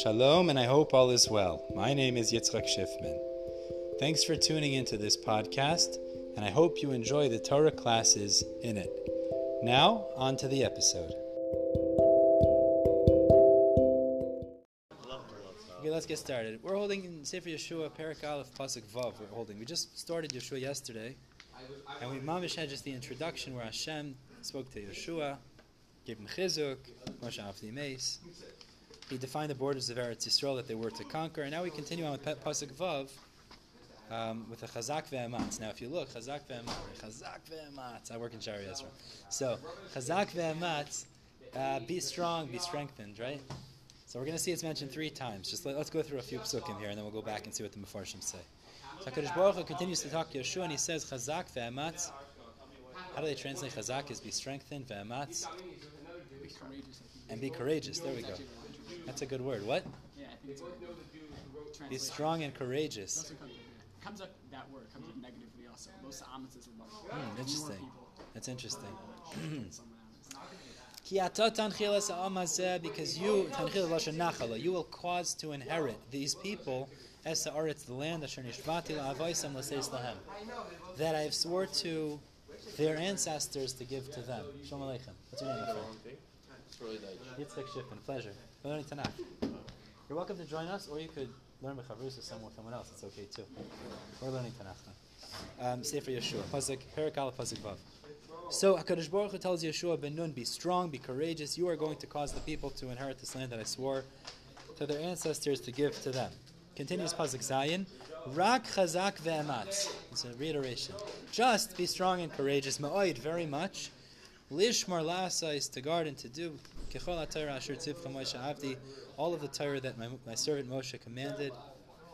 Shalom, and I hope all is well. My name is Yitzchak Schiffman. Thanks for tuning into this podcast, and I hope you enjoy the Torah classes in it. Now, on to the episode. Okay, let's get started. We're holding in Sefer Yehoshua, Perak Aleph, Pasuk Vav. We're holding. We just started Yehoshua yesterday, and we mamish had just the introduction where Hashem spoke to Yehoshua, gave him chizuk, Moshe Avdi Mace. He defined the borders of Eretz Yisrael that they were to conquer, and now we continue on with Pasuk Vav um, with a Chazak ve'ematz. Now, if you look, Chazak ve'ematz, Chazak ve'ematz. I work in Shari Ezra. So, Chazak ve'ematz, uh, be strong, be strengthened, right? So we're going to see it's mentioned three times. Just let, us go through a few psukim here, and then we'll go back and see what the Mefarshim say. So HaKadosh Baruch Hu continues to talk to Yehoshua, and he says, Chazak ve'ematz. How do they translate Chazak? Is be strengthened, ve'ematz? And be courageous. There we go. That's a good word. What? Yeah, I think it's Be strong and courageous. Doesn't come, it comes up that word comes up negatively also. Most amateurs are about Hmm, interesting. That's interesting. Ki ata tanchilas ha'amazeh, Because you, tanchil lashon nachala, you will cause to inherit these people, es ha'aretz, the land, asher nishvati la'avoisam l'seis lahem, that I have swore to their ancestors to give to them. Shalom aleichem. What's your name, my friend? Yitzchak Shiffin. Pleasure. Learning Tanakh. You're welcome to join us, or you could learn with someone, someone else. It's okay too. We're learning Tanakh now. Um, Yehoshua. Vav. So HaKadosh Baruch Hu tells Yehoshua ben Nun, be strong, be courageous. You are going to cause the people to inherit this land that I swore to their ancestors to give to them. Continues Pasuk Zayin. Rak chazak ve'ematz. It's a reiteration. Just be strong and courageous. Ma'oid, very much. Lishmar lasa is to guard and to do. Kechol HaTorah asher tzivcha Moshe avdi. All of the Torah that my, my servant Moshe commanded,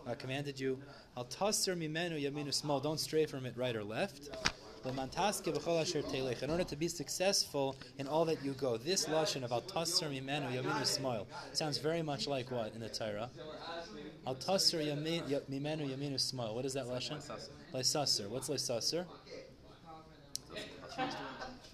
uh, commanded you. Al tasser mimenu yaminu small. Don't stray from it right or left. Lemantaske b'chol asher telech. In order to be successful in all that you go. This lashon of al tasser mimenu yaminu small sounds very much like what in the Torah? Al tasser mimenu yaminu small. What is that lashon? Leisasser. What's leisasser?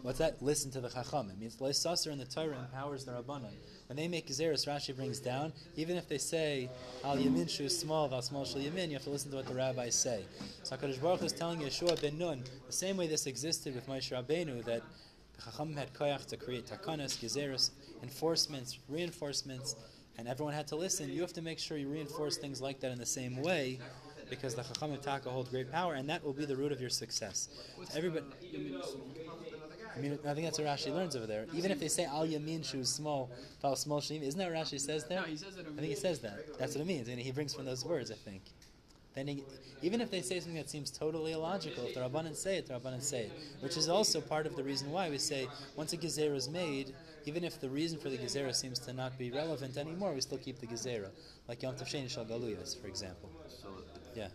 What's that? Listen to the Chacham. It means Leisasser in the Torah empowers the Rabbanon. When they make Gezeris, Rashi brings down, even if they say, Al Yamin Shu small, Val small Shul Yamin, you have to listen to what the rabbis say. So HaKadosh Baruch is telling Yehoshua ben Nun, the same way this existed with Moshe Rabbeinu, that the Chacham had koyach to create takanas, Gezeris, enforcements, reinforcements, and everyone had to listen. You have to make sure you reinforce things like that in the same way, because the Chacham Taka hold great power, and that will be the root of your success. Everybody. I mean, I think that's what Rashi learns over there. Even if they say al yamin shu small, fal small shim, isn't that what Rashi says there? No, he says it I think he says that. That's what it means, and he brings from those words. I think. Then he, even if they say something that seems totally illogical, if the Rabbanan say it, the Rabbanan say it, which is also part of the reason why we say once a gezerah is made, even if the reason for the gezerah seems to not be relevant anymore, we still keep the gezerah, like Yom Tov Sheni Shal Galuyas, for example. So Yeah.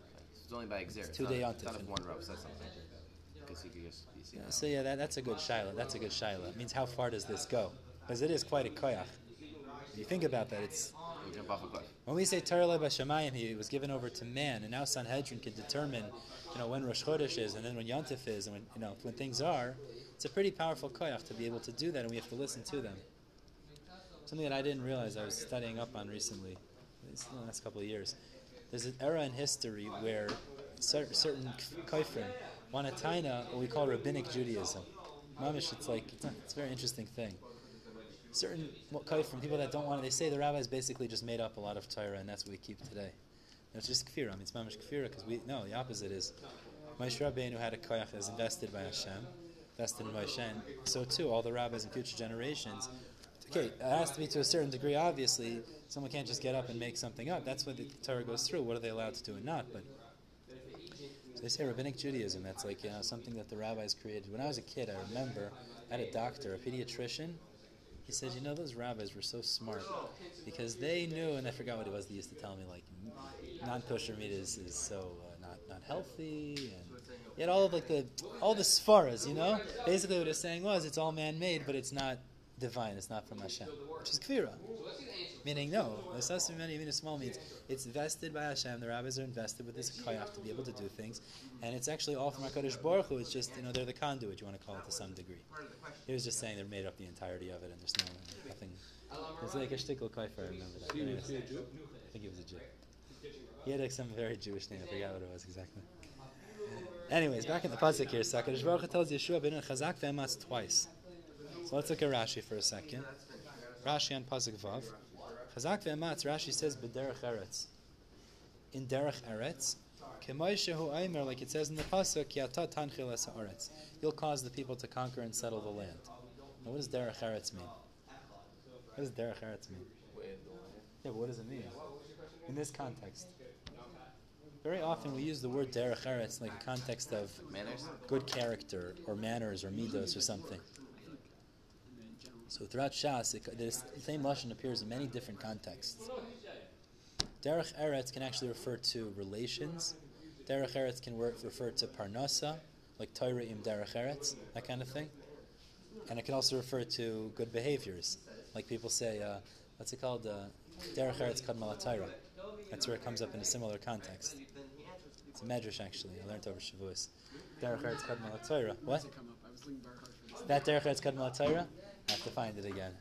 it's only by exert. two It's day not, it's yontif. not if one Rav says something. Because he could just be. So yeah, that, that's a good shaila. That's a good shaila. It means how far does this go? Because it is quite a koyach. If you think about that, it's He'll jump off a cliff. When we say Torah B'Shamayim, he was given over to man, and now Sanhedrin can determine, you know, when Rosh Chodesh is, and then when Yontif is, and when you know when things are. It's a pretty powerful koyach to be able to do that, and we have to listen to them. Something that I didn't realize I was studying up on recently, in the last couple of years. There's an era in history where cer- certain koifrim want to taina what we call rabbinic Judaism. Mamish, it's like it's a, very interesting thing certain from people that don't want to, they say the rabbis basically just made up a lot of Torah and that's what we keep today. And it's just kfira. I mean, it's mamish kfira because we no. The opposite is Moshe Rabbeinu had a koyach that is invested by Hashem, invested in Moshe. And so too, all the rabbis in future generations. Okay, it has to be to a certain degree. Obviously, someone can't just get up and make something up. That's what the Torah goes through. What are they allowed to do and not? But so they say rabbinic Judaism. That's like you know something that the rabbis created. When I was a kid, I remember I had a doctor, a pediatrician. He said, you know, those rabbis were so smart because they knew, and I forgot what it was. They used to tell me like non-kosher meat is, is so uh, not not healthy, and yet all of like the all the svaras, you know. Basically, what it's saying was it's all man-made, but it's not divine. It's not from Hashem, which is kfira. Meaning, no, Asas Mimeni Yaminu Small means it's vested by Hashem. The rabbis are invested with this koyach to be able to do things, and it's actually all from Hakadosh Baruch Hu. It's just you know they're the conduit. You want to call it to some degree. He was just saying they're made up the entirety of it, and there's no nothing It's like a shtickle kaifer, I remember that. I think he was a Jew. He had like some very Jewish name, I forgot what it was exactly. Anyways, back in the Pasuk here, Sakadosh Baruch Hu tells Yehoshua ben Chazak ve'ematz twice. So let's look at Rashi for a second. Rashi on Pasuk Vav. Chazak ve'ematz, Rashi says, b'derech eretz. In derech eretz, K'moishehu Aimer, like it says in the pasuk, Yata tanchil es haaretz. You'll cause the people to conquer and settle the land. Now, what does derech eretz mean? What does derech eretz mean? Yeah, but what does it mean in this context? Very often we use the word derech eretz in like a context of Manners? good character or manners or midos or something. The. So throughout Shas, it, this same lashon appears in many different contexts. Derech eretz can actually refer to relations. Derech eretz can wor- refer to parnasa, like Torah im derech eretz, that kind of thing. And it can also refer to good behaviors, like people say, uh, what's it called? Uh, derech eretz kad malatayra. That's where it comes up in a similar context. It's a medrash actually. I learned over Shavuos. Derech eretz kad malatayra. What? Does it come up? I was looking very hard for this. That Derech Eretz Kadmon Torah? I have to find it again.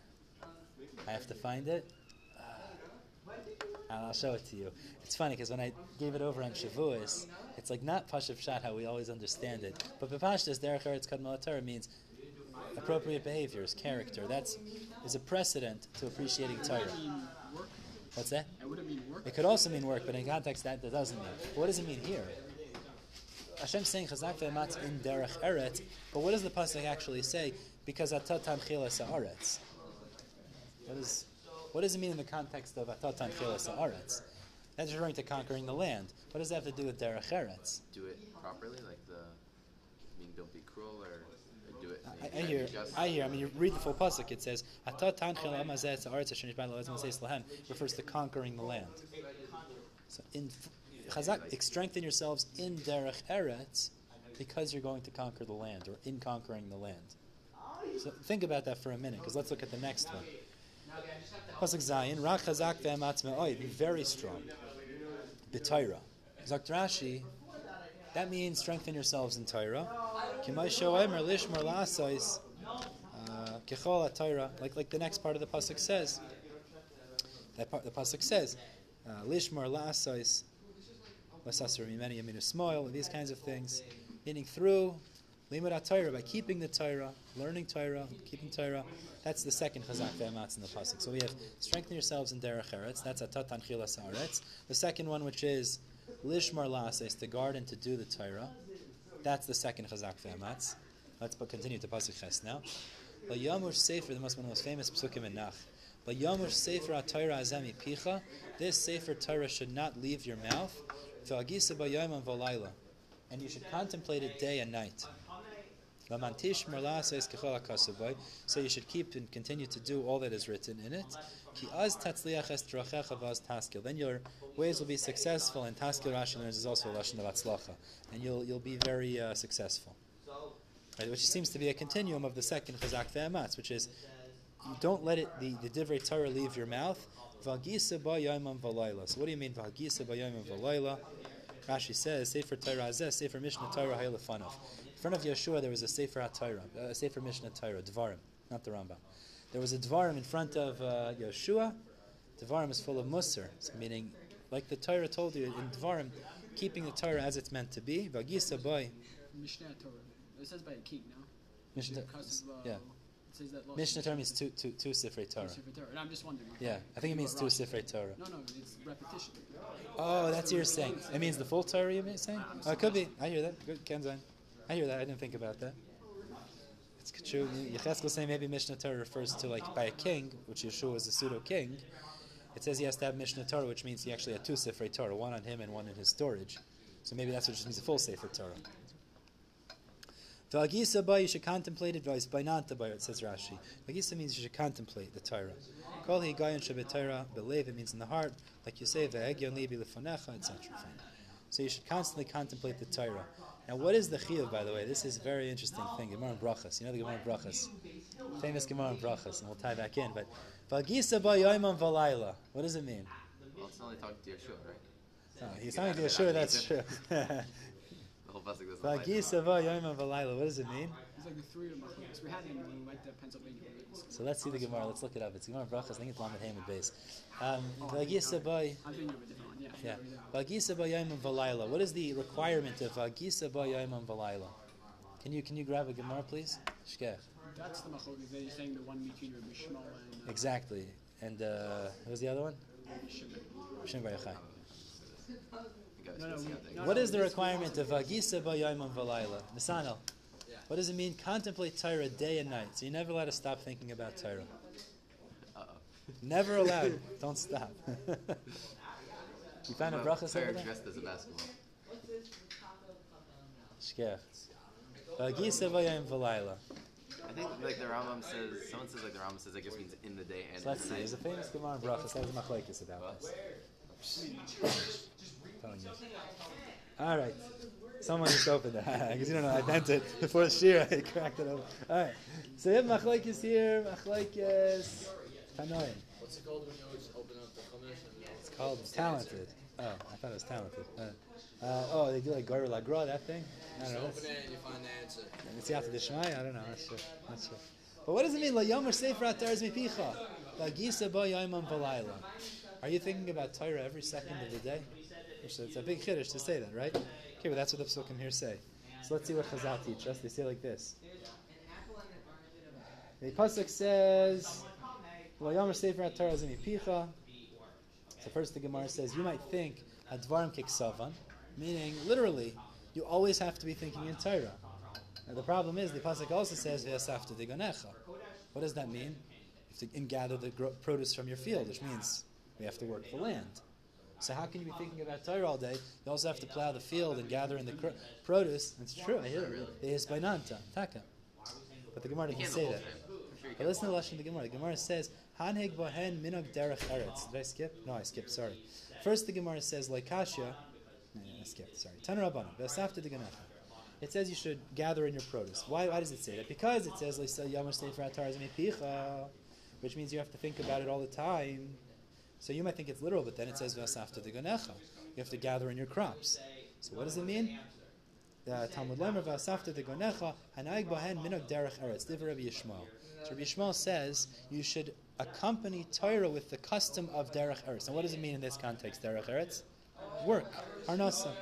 I have to find it. And I'll show it to you. It's funny because when I gave it over on Shavuos, it's like not Pashav Shat how we always understand it. But Bepashtas, Derech Eretz Kadmon Torah means appropriate behaviors, character. That's is a precedent to appreciating Torah. I mean work. What's that? It wouldn't mean work. It could also mean work, but in context that, that doesn't mean. What does it mean here? Hashem's saying Chazak ve'ematz in derech eretz, but what does the pasuk actually say? Because atatan chilas haaretz. What is what does it mean in the context of atatan chilas haaretz? That's referring to conquering the land. What does that have to do with derech eretz? Do it properly, like the. I mean, don't be cruel or, or do it. I, I hear, just- I hear. I mean, you read the full pasuk. It says atatan haaretz asher nishban lo ezman seis refers to conquering the land. So in Chazak, strengthen yourselves in derech eretz because you're going to conquer the land or in conquering the land. So think about that for a minute, because let's look at the next one. Pasuk Zayin, Rak Chazak ve'ematz me'oid, very strong. B'Torah. Zakt that means strengthen yourselves in Torah. Kimay shoemer lishmar la'asais, uh, kechol Torah, like like the next part of the pasuk says. That part, the pasuk says, uh, lishmar la'asais, lasasar mimeni yaminu smoil, these kinds of things, meaning through limud Torah by keeping the Torah, learning Torah, keeping Torah. That's the second chazak ve'ematz in the pasuk. So we have strengthen yourselves in derech eretz. That's atatan chilas haaretz. The second one, which is lishmar la'asais, to guard and to do the Torah. That's the second chazak ve'ematz. Let's but continue to pasuk ches now. Layamush sefer, the most one of the most famous psukim in Nach. Layamush sefer atayra azemi picha. This sefer Torah should not leave your mouth. And you should contemplate it day and night. Lamantish merla says kechol hakasavai. So you should keep and continue to do all that is written in it. Then your ways will be successful, and taskil Rashi learns is also a lashon of atzlacha, and you'll you'll be very uh, successful. Right, which seems to be a continuum of the second chazak ve'amatz, which is you don't let it the, the divrei Torah leave your mouth. So what do you mean? Rashi says Sefer Torah azeh Sefer Mishnah Torah haylefanov. In front of Yehoshua there was a Sefer HaTorah, a Sefer Mishnah Torah, Dvarim, not the Rambam. There was a Dvarim in front of uh, Yehoshua. Dvarim is full of Musar, meaning like the Torah told you in Dvarim, keeping the Torah as it's meant to be. V'agisa boy. Mishnah Torah. It says by a king, no? Mishnah, of, uh, yeah. Mishnah Torah means two, two, two Sifrei Torah. Sefer Torah. And I'm just wondering. Yeah, I think it means two Sifrei Torah. No, no, it's repetition. Oh, that's what you're saying. It means the full Torah you're saying? Oh, it could be. I hear that. Good, Kenzan. I hear that. I didn't think about that. It's true. Yecheskel saying maybe Mishnah Torah refers to like by a king, which Yehoshua is a pseudo king. It says he has to have Mishnah Torah, which means he actually had two Sifrei Torah, one on him and one in his storage. So maybe that's what just means a full Sefer Torah. V'agisa ba, you should contemplate it. V'ais bainanta ba, it says Rashi. V'agisa means you should contemplate the Torah. Kol hi gayon shebet Torah, believe it means in the heart. Like you say, v'egyon libi lefanecha, etc. So you should constantly contemplate the Torah. Now, what is the chiyuv, by the way? This is a very interesting thing. Gemara and Brachas. You know the Gemara and Brachas? Famous Gemara and Brachas, and we'll tie back in. But v'agisa ba yoimam v'layla. What does it mean? Well, it's only talking to Yehoshua, right? Oh, he's talking to Yehoshua, that's true. The whole pasuk doesn't apply to him. V'agisa ba v'layla. What does it mean? He's like the three of machlokas. We had it when we went to Pennsylvania. So let's see the Gemara. Let's look it up. It's Gemara Brachas. I think it's Lamed Hamed base. Um, Vagisa boy. I'm thinking of a different one. Yeah. Yeah. there we go. Vagisa boyayim valayla. What is the requirement of Vagisa boyayim valayla? Can you can you grab a Gemara, please? Shkech. That's the machlokas. They're saying the one between Rabbi Shmuel and uh, Exactly. And uh, what was the other one? Shimon. Shem Bar Yochai. No, no, can see we- how they no, What the requirement of Vagisa boyayim valayla? Nisanel. What does it mean? Contemplate Torah day and night. So you're never allowed to stop thinking about Torah. Uh-oh. Never allowed. Don't stop. you found a brachas over there? dressed as a basketball. Shkech. Uh, Vagisa boyayim valayla. I think like the Rambam says, someone says like the Rambam says I guess means in the day and So let's in see. the There's a famous Gemara in Brachas. There's a machlekes about this. Telling you. All right. Someone just opened it. Because you don't know, I bent it before the shear. I cracked it open. All right. So you have machlekes here. Machlekes. Tanoim. What's it called when you always open up the chumash and It's called talented. Oh, I thought it was talented. Uh, uh, oh, they do like Goyer Lagra, that thing? I don't you know. open it and you find the answer? it's Yata Dishmai? I don't know. That's true. That's true. But what does it mean? La Yomer Sefer Ataras Mipicha. La Gisa Ba Yaimam Valayla. Are you thinking about Torah every second of the day? It's a big chiddush to say that, right? Okay, but that's what the psukim here say. So let's see what Chazal teach us. They say like this. The pasuk says, "Lo sefer Torah mipicha." So first the Gemara says, you might think advarim kiksavan, meaning literally, you always have to be thinking in Torah. Now the problem is the pasuk also says v'yasafta digonecha. What does that mean? You have to gather the produce from your field, which means we have to work the land. So how can you be thinking about Torah all day? You also have to plow the field and gather in the cr- produce. It's true. I hear it. It is by nanta taka. But the Gemara can't say that. time. I'm sure you But listen to the lesson of the Gemara. The Gemara says, Hanheg bohen minog derech eretz. Did I skip? No, I skipped. Sorry. First, the Gemara says, Laikashia. No, I skipped. Sorry. Tanur Rabbanan. V'asafta Ganecha. It says you should gather in your produce. Why, why does it say that? Because it says, which means you have to think about it all the time. So you might think it's literal, but then it says, V'asafta Ganecha. You have to gather in your crops. So what does it mean? The Talmud Lemer v'asafta de gonecha hanaig bohen minog derech eretz. Div Rabbi Yishmael. So says you should accompany Torah with the custom of derech eretz. And what does it mean in this context, derech eretz? Work, harnasa.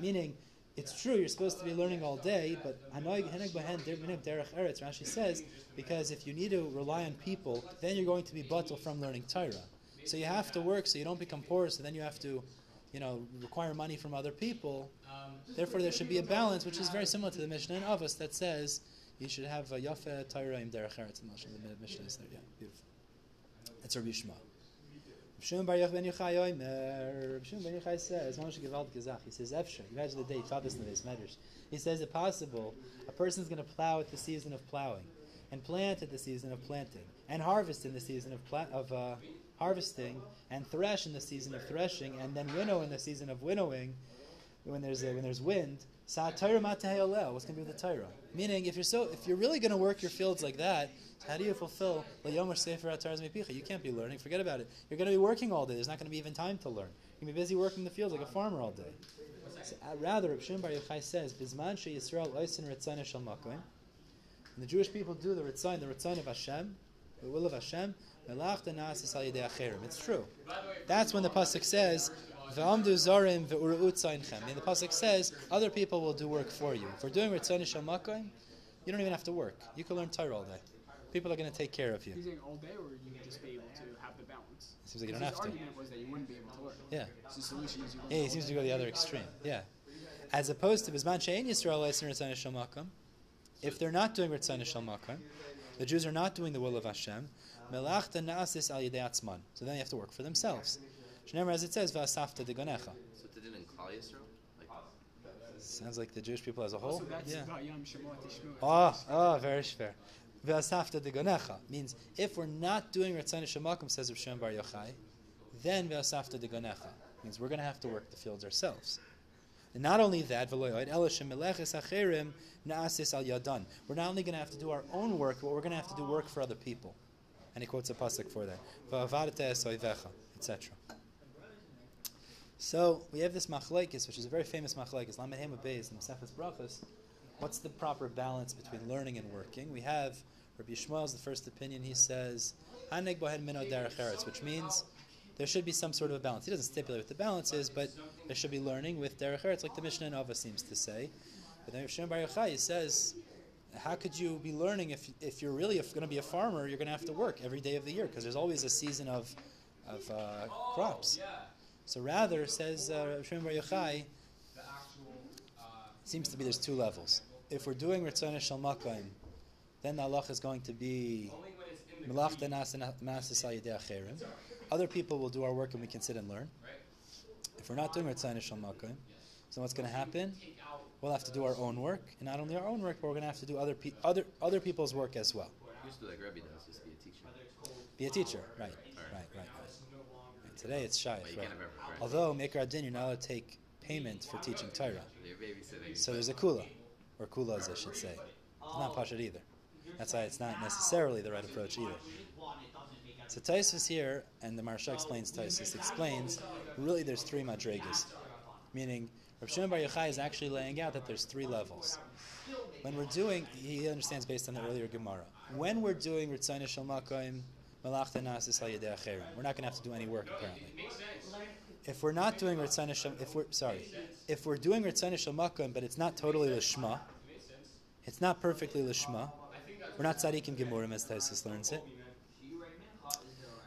Meaning, it's true you're supposed to be learning all day, but hanaig hanaig bohen derech eretz. Rashi says because if you need to rely on people, then you're going to be bottled from learning Torah. So you have to work so you don't become poor. So then you have to, you know, require money from other people. Therefore, there should be a balance, which is very similar to the Mishnah in Avos that says you should have a Yafe Torah derech. The Mishnah is there. Yeah, beautiful. That's Rabbi Yishmael. Shimon Bar Yochai ben Yochai ben Yochai says, "Moshe Gewalt Gezach." He says, "Efsher." Imagine the day this in the Medrash. He says, "It's possible a person's going to plow at the season of plowing, and plant at the season of planting, and harvest in the season of pla- of uh, harvesting, and thresh in the season of threshing, and then winnow in the season of winnowing." when there's a, when there's wind, sa Torah matahayolel. What's going to be with the Torah? Meaning, if you're so if you're really going to work your fields like that, how do you fulfill layomer sefer mepicha? You can't be learning. Forget about it. You're going to be working all day. There's not going to be even time to learn. You're going to be busy working the fields like a farmer all day. So, uh, rather, Reb Shimon Bar Yochai says, "Bizman she Yisrael oisin ritzana shel makoim." When the Jewish people do the ritzon, the ritzon of Hashem, the will of Hashem. It's true. That's when the pasuk says, "V'amdu zarim ve'uruut zainchem." And the pasuk says, other people will do work for you. If we're doing ritzon shalmakim, you don't even have to work. You can learn Torah all day. People are going to take care of you. He's saying all day, or you would just be able to have the balance. It seems like you don't have to. argument was that you wouldn't be able to work. Yeah. So the solution is you Yeah, he seems to go the other extreme. Yeah. As opposed to Bizman Shein Yisrael Eisen Ritzon Shel if they're not doing Ritzon Shel the Jews are not doing the will of Hashem, Melach Naasis Al Yedei So then they have to work for themselves. Shneimar, as it says, V'asafta Degonecha. So it didn't in Klal Yisrael? Like, Sounds like the Jewish people as a whole. So that's Yeah. Vayam Shemot Tishmu. Oh, ah, oh, ah, very fair. V'asafta degonecha means if we're not doing Ratzon Shemakim, says Rav Shimon Bar Yochai, then v'asafta degonecha means we're going to have to work the fields ourselves. And not only that, v'loyoid elishem meleches acherim naasis al yadan. We're not only going to have to do our own work, but we're going to have to do work for other people. And he quotes a pasuk for that. V'avarete etc. So we have this machlekes, which is a very famous machlekes. Lamed Hema Beis in Mesechus Brachos. what's the proper balance between learning and working? We have Rabbi Yishmael's the first opinion. He says Haneg bohed mino derech which means there should be some sort of a balance. He doesn't stipulate what the balance is, but there should be learning with derech eretz, like the Mishnah Ava seems to say. But then Shimon Bar Yochai says, how could you be learning if, if you're really going to be a farmer? You're going to have to work every day of the year because there's always a season of of uh, crops. So rather, says uh, Shimon Bar Yochai, seems to be there's two levels. If we're doing Ritzon Shal Makayim, then the halach is going to be Melachta Nasas Al Yedei Acherim. Other people will do our work and we can sit and learn. If we're not doing Ritzon Shal Makayim, so what's going to happen? We'll have to do our own work, and not only our own work, but we're going to have to do other pe- other other people's work as well. Used to like Rebbe does, just be a teacher. Be a teacher, right? Right, right, right. Today it's shy, you right? can't have ever, right? Although Maker Adin, you're not allowed to take payment for teaching Torah. So there's a kula, or kulas, I should say. It's not pashut either. That's why it's not necessarily the right approach either. So Taisus here, and the Maharsha explains Taisus explains, really there's three madrigas. Meaning, Rav Shimon Bar Yochai is actually laying out that there's three levels. When we're doing, he understands based on the earlier Gemara. When we're doing Ritzayna Shal We're not going to have to do any work apparently. If we're not doing Ritzayna Shal, if we're sorry, if we're doing Shal Makayim, but it's not totally lishma, it's not perfectly lishma. We're not tzaddikim gemurim as Taisus learns it.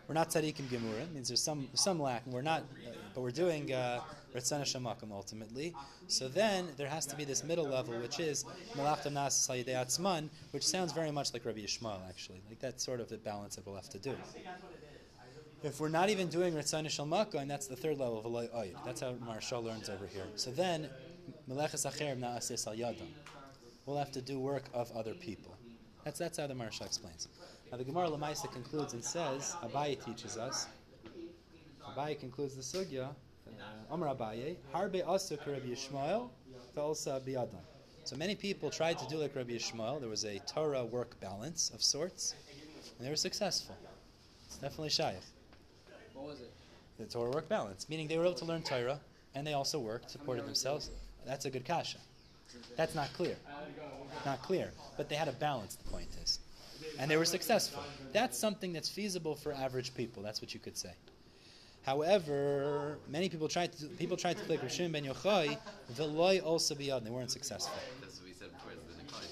We're not tzaddikim gemurim means there's some some lack, and we're not, uh, but we're doing uh, Ritzana Shamakim ultimately. So then there has to be this middle level, which is Malachtam Nas Atzman, which sounds very much like Rabbi Yishmael actually. Like that's sort of the balance that we'll have to do. If we're not even doing Ritzana Shalmaka, and that's the third level of Oyed. That's how Maharsha learns over here. So then, Meleches Acherim Na'asis Al Yadam. We'll have to do work of other people. That's that's how the Maharsha explains. Now the Gemara Lamaisa concludes and says, Abaye teaches us. Abaye concludes the sugya. uh, Abaye, Harbe Asuk Rabbi Yishmael, Felsa Biyadam. So many people tried to do like Rabbi Yishmael. There was a Torah work balance of sorts, and they were successful. It's definitely shaykh. What was it? The Torah work balance, meaning they were able to learn Torah and they also worked, supported themselves. That's a good kasha. That's not clear. Not clear. But they had a balance, the point is. And they were successful. That's something that's feasible for average people. That's what you could say. However, many people tried to people tried to click Rishon ben Yochai, Veloy also beyond. They weren't successful. That's what we said before, the Nikolai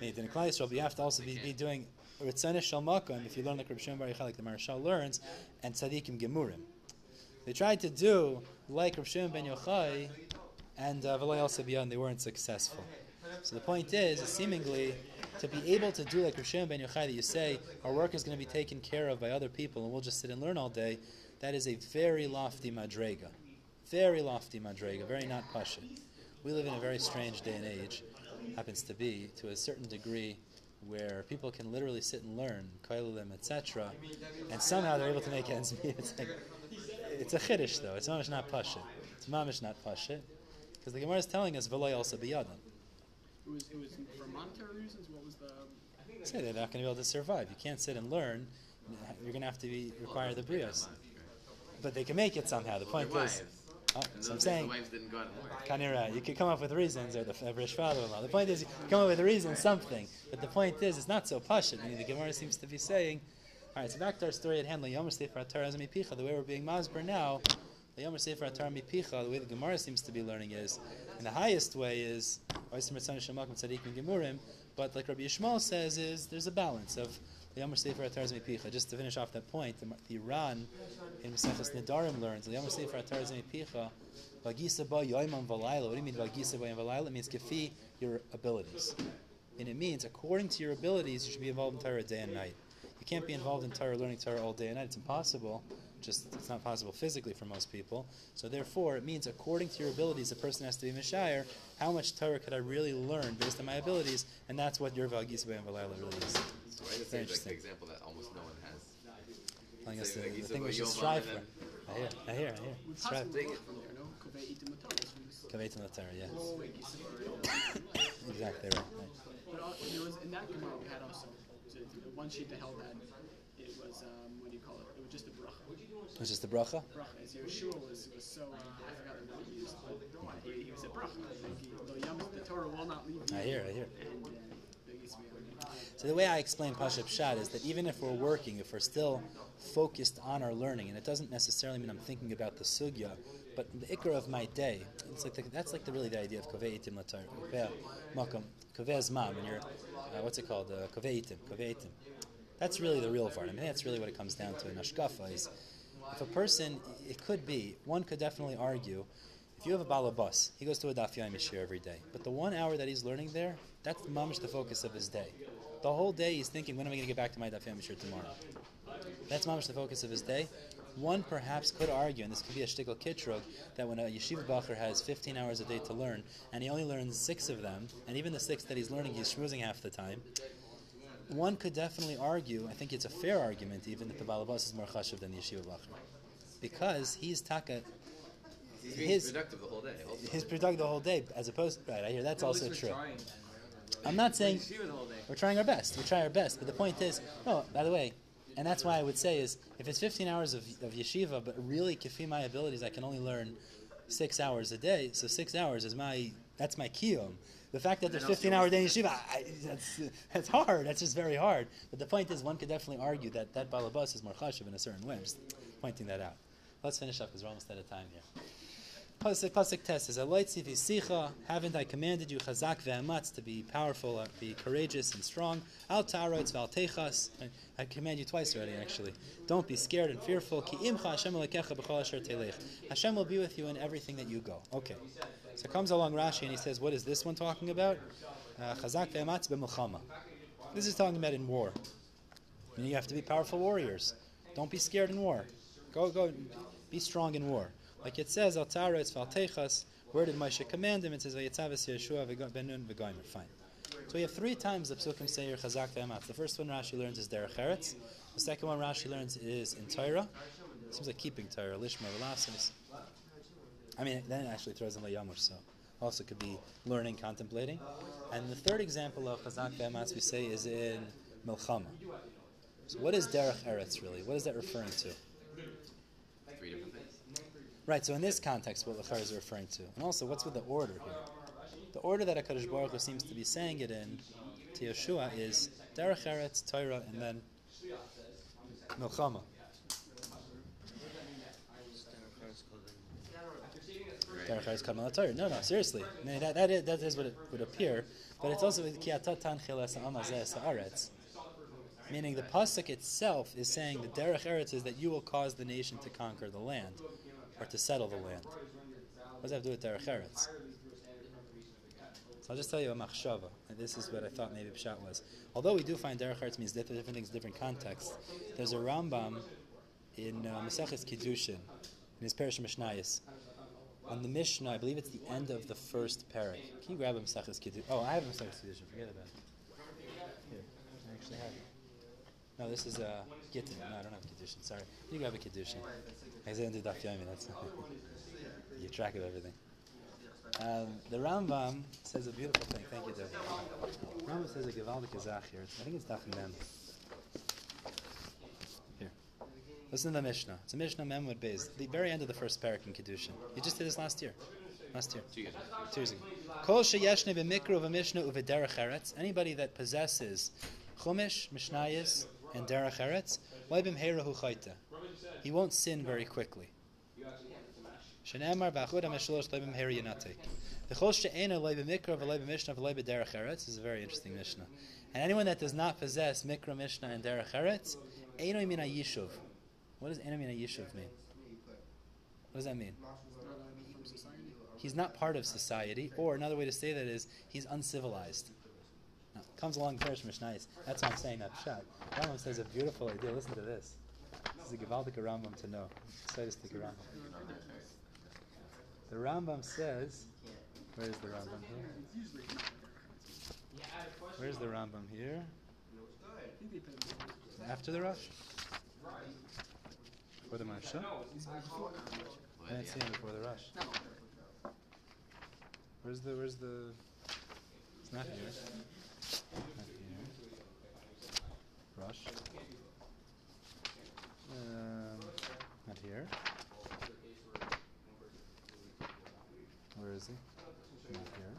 maybe. Maybe in Yisrael, but you have to also be, be doing Ritzana Shal Makom if you learn like Rabbi Shimon Bar Yochai, like the Maharsha learns, and Tzadikim Gemurim. They tried to do like Rabbi Shimon ben Yochai and uh, Veloy also beyond. They weren't successful. So the point is seemingly to be able to do like Rav Shimon ben Yochai, that you say our work is going to be taken care of by other people, and we'll just sit and learn all day. That is a very lofty madrega, very lofty madrega, very not pasha. We live in a very strange day and age, happens to be to a certain degree, where people can literally sit and learn kailulim, etc., and somehow they're able to make ends meet. It's, like, it's a chiddush though. It's mamish not pasha. It's mamish not pasha, because the Gemara is telling us v'loy also biyadam. It was it was for monetary reasons. What was the? Say they're not going to be able to survive. You can't sit and learn. You're going to have to be require the brios. But they can make it somehow. The point is, oh, so I'm saying, the wives didn't go out and work. Kanira, you could come up with reasons, or the Everish father-in-law. The point is, you come up with a reason, something. But the point is, it's not so pashut. I mean, the Gemara seems to be saying, all right. So back to our story at hand. Yomer Sefer Atar Picha. The way we're being masber now, the Yomer Sefer Picha. The way the Gemara seems to be learning is, and the highest way is. But like Rabbi Yishmael says, is there's a balance of Just to finish off that point, the, Iran in Maseches Nedarim learns the. What do you mean? It means your abilities. And it means according to your abilities, you should be involved in Torah day and night. You can't be involved in Torah, learning Torah all day and night. It's impossible. Just it's not possible physically for most people. So therefore, it means according to your abilities, a person has to be mishayir. How much Torah could I really learn based on my abilities? And that's what your vagisa and yoim valayla really is. So why does Very it like the example that almost no one has? Telling us Say the, the thing we should strive for. I hear, I hear, I hear. Strive. possibly Take go it. from there. No, Kovei Itim Matolos from this. Kavet in the Torah, yes. Wait, Gisa Bar- Exactly right. right. But uh, there was in that Gemara we had also so the one sheet that held that it was um, what do you call it? It was just a bracha. Which is the bracha. bracha. Is Yehoshua was, was so uh, I forgot the word he used. but He, he was a bracha. Like, he- the, the Torah will not leave you. I hear, I hear. And uh, there used to be a- So the way I explain Pashup Shad is that even if we're working, if we're still focused on our learning, and it doesn't necessarily mean I'm thinking about the sugya, but the ikra of my day, it's like the, that's like the really the idea of kovei itim latar, kovei makom, kovei zman, when you're, uh, what's it called, uh, kovei itim. That's really the real part. I mean, that's really what it comes down to in Ashkafa is if a person, it could be, one could definitely argue, if you have a balabas, he goes to a daf yomi shir every day, but the one hour that he's learning there, that's mamish the focus of his day. The whole day he's thinking, when am I going to get back to my daf yomi shir tomorrow? That's mamish the focus of his day. One perhaps could argue, and this could be a shtickle kitrug, that when a yeshiva bacher has 15 hours a day to learn, and he only learns six of them, and even the six that he's learning, he's schmoozing half the time, one could definitely argue, I think it's a fair argument even, that the balabas is more chashuv than the yeshiva bacher. Because he's taka, He's His- productive the whole day. Also. he's productive the whole day, as opposed, right, I hear that's at also true. trying. I'm not saying She was the whole day. we're trying our best. We try our best. But the point is, oh, by the way, and that's why I would say is if it's 15 hours of, of yeshiva, but really kifi my abilities, I can only learn six hours a day. So six hours is my that's my kiyum. The fact that there's 15 hour day in yeshiva, I, that's that's hard. That's just very hard. But the point is, one could definitely argue that that balabas is more chashuv in a certain way. I'm just pointing that out. Let's finish up because we're almost out of time here. Pasuk, pasuk test is aloitzi v'sicha. Haven't I commanded you chazak ve'amatz to be powerful, uh, be courageous and strong? Al ta'aroitz v'al techas. I- command you twice already, actually. Don't be scared and fearful. Ki imcha Hashem alekecha b'chol asher. Hashem will be with you in everything that you go. Okay. So comes along Rashi and he says, what is this one talking about? Uh, Chazak ve'amatz b'milchama. This is talking about in war. And you have to be powerful warriors. Don't be scared in war. Go, go, be strong in war. Like it says, Al Taretz Valtechas. Where did Moshe command him? It says, Vayetzavis Yehoshua Benun V'goymer. Fine. So we have three times the psukim say here Chazak ve'amatz. The first one Rashi learns is Derech Eretz. The second one Rashi learns is in Torah. Seems like keeping Torah, Lishma Velasos. I mean, then it actually throws in Layamush, so also could be learning, contemplating. And the third example of Chazak ve'amatz we say is in Milchama. So what is Derech Eretz really? What is that referring to? Right, so in this context, what Lachar is referring to. And also, what's with the order here? The order that HaKadosh Baruch Hu seems to be saying it in to Yehoshua is Derech Eretz, Torah, and then Milchama. Derech Eretz, Kamala, Torah. No, no, seriously. I mean, that, that, is, that is what it would appear. But it's also Ki atatan chilas amazeh sa'aretz. Meaning the pasuk itself is saying the derech eretz is that you will cause the nation to conquer the land or to settle the land. What does that have to do with derech eretz? So I'll just tell you a machshava, and this is what I thought maybe pshat was. Although we do find derech eretz means different, things, in different contexts. There's a Rambam in uh, Maseches Kiddushin in his Perish Mishnayis. On the Mishnah, I believe it's the end of the first parak. Can you grab a Maseches Kiddushin? Oh, I have a Maseches Kiddushin. Forget about it. Here, I actually have it. No, this is uh, Gittin. No, I don't have Kiddushin. Sorry. You have a Kiddushin. I didn't do Daf Yomi. That's you track of everything. Um, the Rambam says a beautiful thing. Thank you, David. Rambam says a Gevaldik Azach here. I think it's Daf Mem. Here. Listen to the Mishnah. It's a Mishnah Memwood Beis. The very end of the first parak in Kiddushin. You just did this last year. Last year. Two years. Two years ago. Kol sheyeshne b'mikro v'mishnah u'v'derech eretz. Anybody that possesses chumash, mishnayis, and derech eretz. He won't sin very quickly. Shenemar b'achud ha'meshalosh loibim heir yinatek. V'chol she'ena loibim mikro v'loibim mishnah v'loibim derech eretz is a very interesting mishnah. And anyone that does not possess mikra, mishnah, and derech eretz, eino min yishuv. What does eino min yishuv mean? What does that mean? he's not part of society, or another way to say that is he's uncivilized. Comes along Perish Mishnayis. That's why I'm saying that shot. Rambam says a beautiful idea. Listen to this. This is a Givaldic Rambam to know. Sadistic Rambam. The Rambam says, where is the Rambam here? Where's the Rambam here? After the rush? Before the Maharsha? I didn't see him before the rush. Where's the, where's the, it's not here. Not here. Rush. Um, not here. here. Where is he? Not here.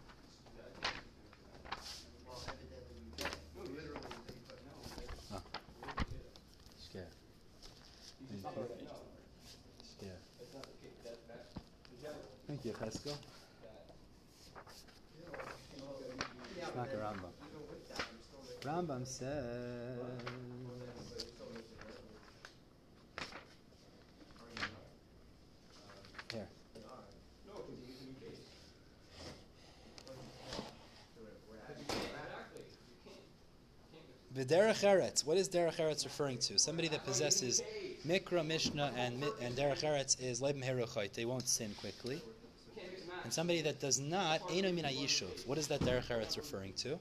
Oh. You. Shkia. Thank you, Cheskel. It's not Rambam. Rambam says. Here. V'derech eretz. What is derech eretz referring to? Somebody that possesses mikra, mishnah, and and derech eretz is leibim heruchait. They won't sin quickly. And somebody that does not, eino min yishuv. What is that derech eretz referring to?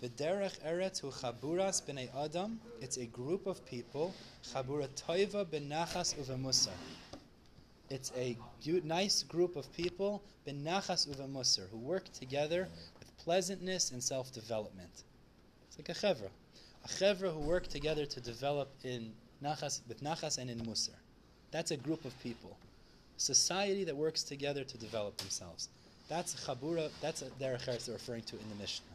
The derech eretz hu chaburas b'nei adam. It's a group of people. Chabura toiva b'nachas uvemusar. It's a nice group of people, b'nachas uvemusar, who work together with pleasantness and self-development. It's like a chevra, a chevra who work together to develop in nachas with nachas and in musar. That's a group of people, society that works together to develop themselves. That's a chabura. That's a derecheres they're referring to in the Mishnah.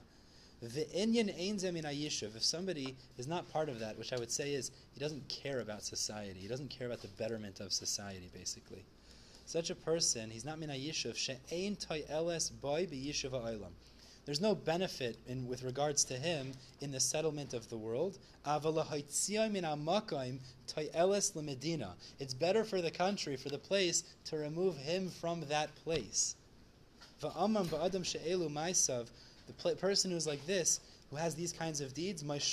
The inyan ein zeh min hayishuv. If somebody is not part of that, which I would say is he doesn't care about society, he doesn't care about the betterment of society, basically. Such a person, he's not min hayishuv. She'ein toy eles boy b'yishuv ha'olam. There's no benefit in with regards to him in the settlement of the world. It's better for the country, for the place, to remove him from that place. The person who's like this, who has these kinds of deeds, his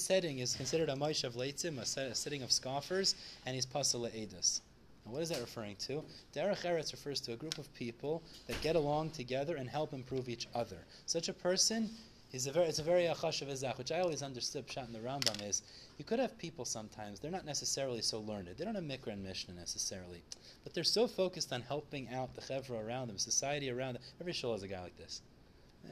setting is considered a moishav leitzim, a set- a sitting of scoffers, and he's pasala edus. Now, what is that referring to? Derech Eretz refers to a group of people that get along together and help improve each other. Such a person is a very, it's a very achash of ezach, which I always understood pshat in the Rambam is, you could have people sometimes, they're not necessarily so learned, they don't have mikra and mishnah necessarily, but they're so focused on helping out the chevra around them, society around them. Every shul has a guy like this.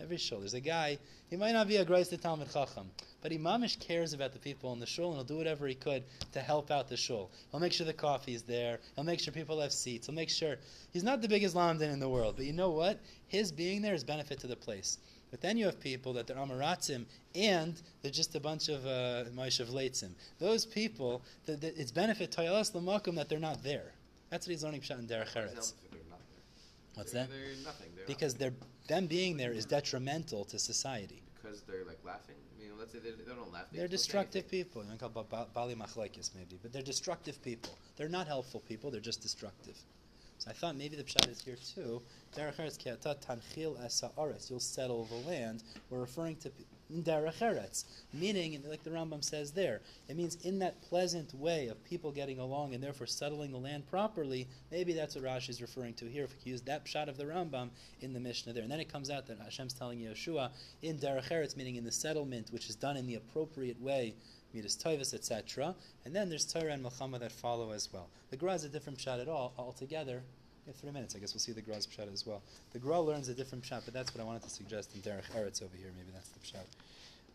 Every shul. There's a guy, he might not be a great Talmud Chacham, but he mamish cares about the people in the shul and he'll do whatever he could to help out the shul. He'll make sure the coffee's there. He'll make sure people have seats. He'll make sure he's not the biggest lamdan in the world, but you know what? His being there is benefit to the place. But then you have people that they're amaratzim and they're just a bunch of uh, Leitzim. Those people, the, the, it's benefit toyalas lamakum that they're not there. That's what he's learning pshat in derech eretz. help if they're not there? What's they're, that? They're nothing. They're Because nothing. they're, them being there is detrimental to society. because they're like laughing. I mean, let's say they, they don't laugh. They They're destructive people. You know, called Bali Machlekes maybe, but they're destructive people. They're not helpful people. They're just destructive. So I thought maybe the pshat is here too. Derech eretz ki ata tanchil es haaretz. You'll settle the land. We're referring to derech eretz, meaning like the Rambam says there. It means in that pleasant way of people getting along and therefore settling the land properly. Maybe that's what Rashi is referring to here. If we use that shot of the Rambam in the Mishnah there, and then it comes out that Hashem's telling Yehoshua in derech eretz, meaning in the settlement, which is done in the appropriate way midas toivus, etc. And then there's Torah and Melchama that follow as well. The Gra is a different shot at all altogether. Have three minutes. I guess we'll see the Gra's pshat as well. The Gra learns a different pshat, but that's what I wanted to suggest in Derech Eretz over here. Maybe that's the pshat.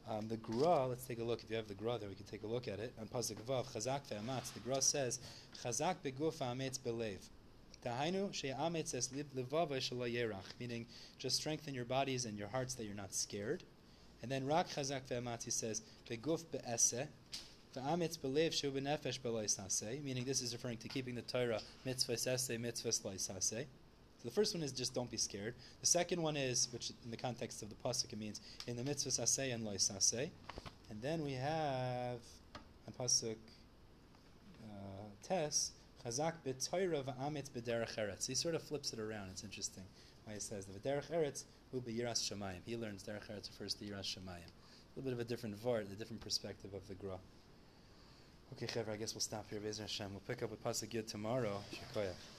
Um, the Gra, let's take a look. If you have the Gra there, we can take a look at it. On Pasuk Vav, Chazak ve'amatz, the Gra says, Chazak beguf ha'ametz belev. Tahainu she'ametz es levav shelo yerach, meaning just strengthen your bodies and your hearts that you're not scared. And then Rak Chazak ve'amatz, he says, beguf be'eseh, meaning this is referring to keeping the Torah, mitzvah saseh, mitzvah loisaseh. So the first one is just don't be scared. The second one is, which in the context of the pasuk it means in the mitzvah saseh and loisaseh. And then we have on pasuk uh, tes chazak b'toira v'ametz b'derech eretz. He sort of flips it around. It's interesting why he says the v'derech eretz hu b'yiras shemayim. He learns derech eretz refers to yiras shemayim. A little bit of a different vart, a different perspective of the gra. Okay, Chevra, I guess we'll stop here. Bezer Hashem. We'll pick up with pasuk yud tomorrow. Shekoyach.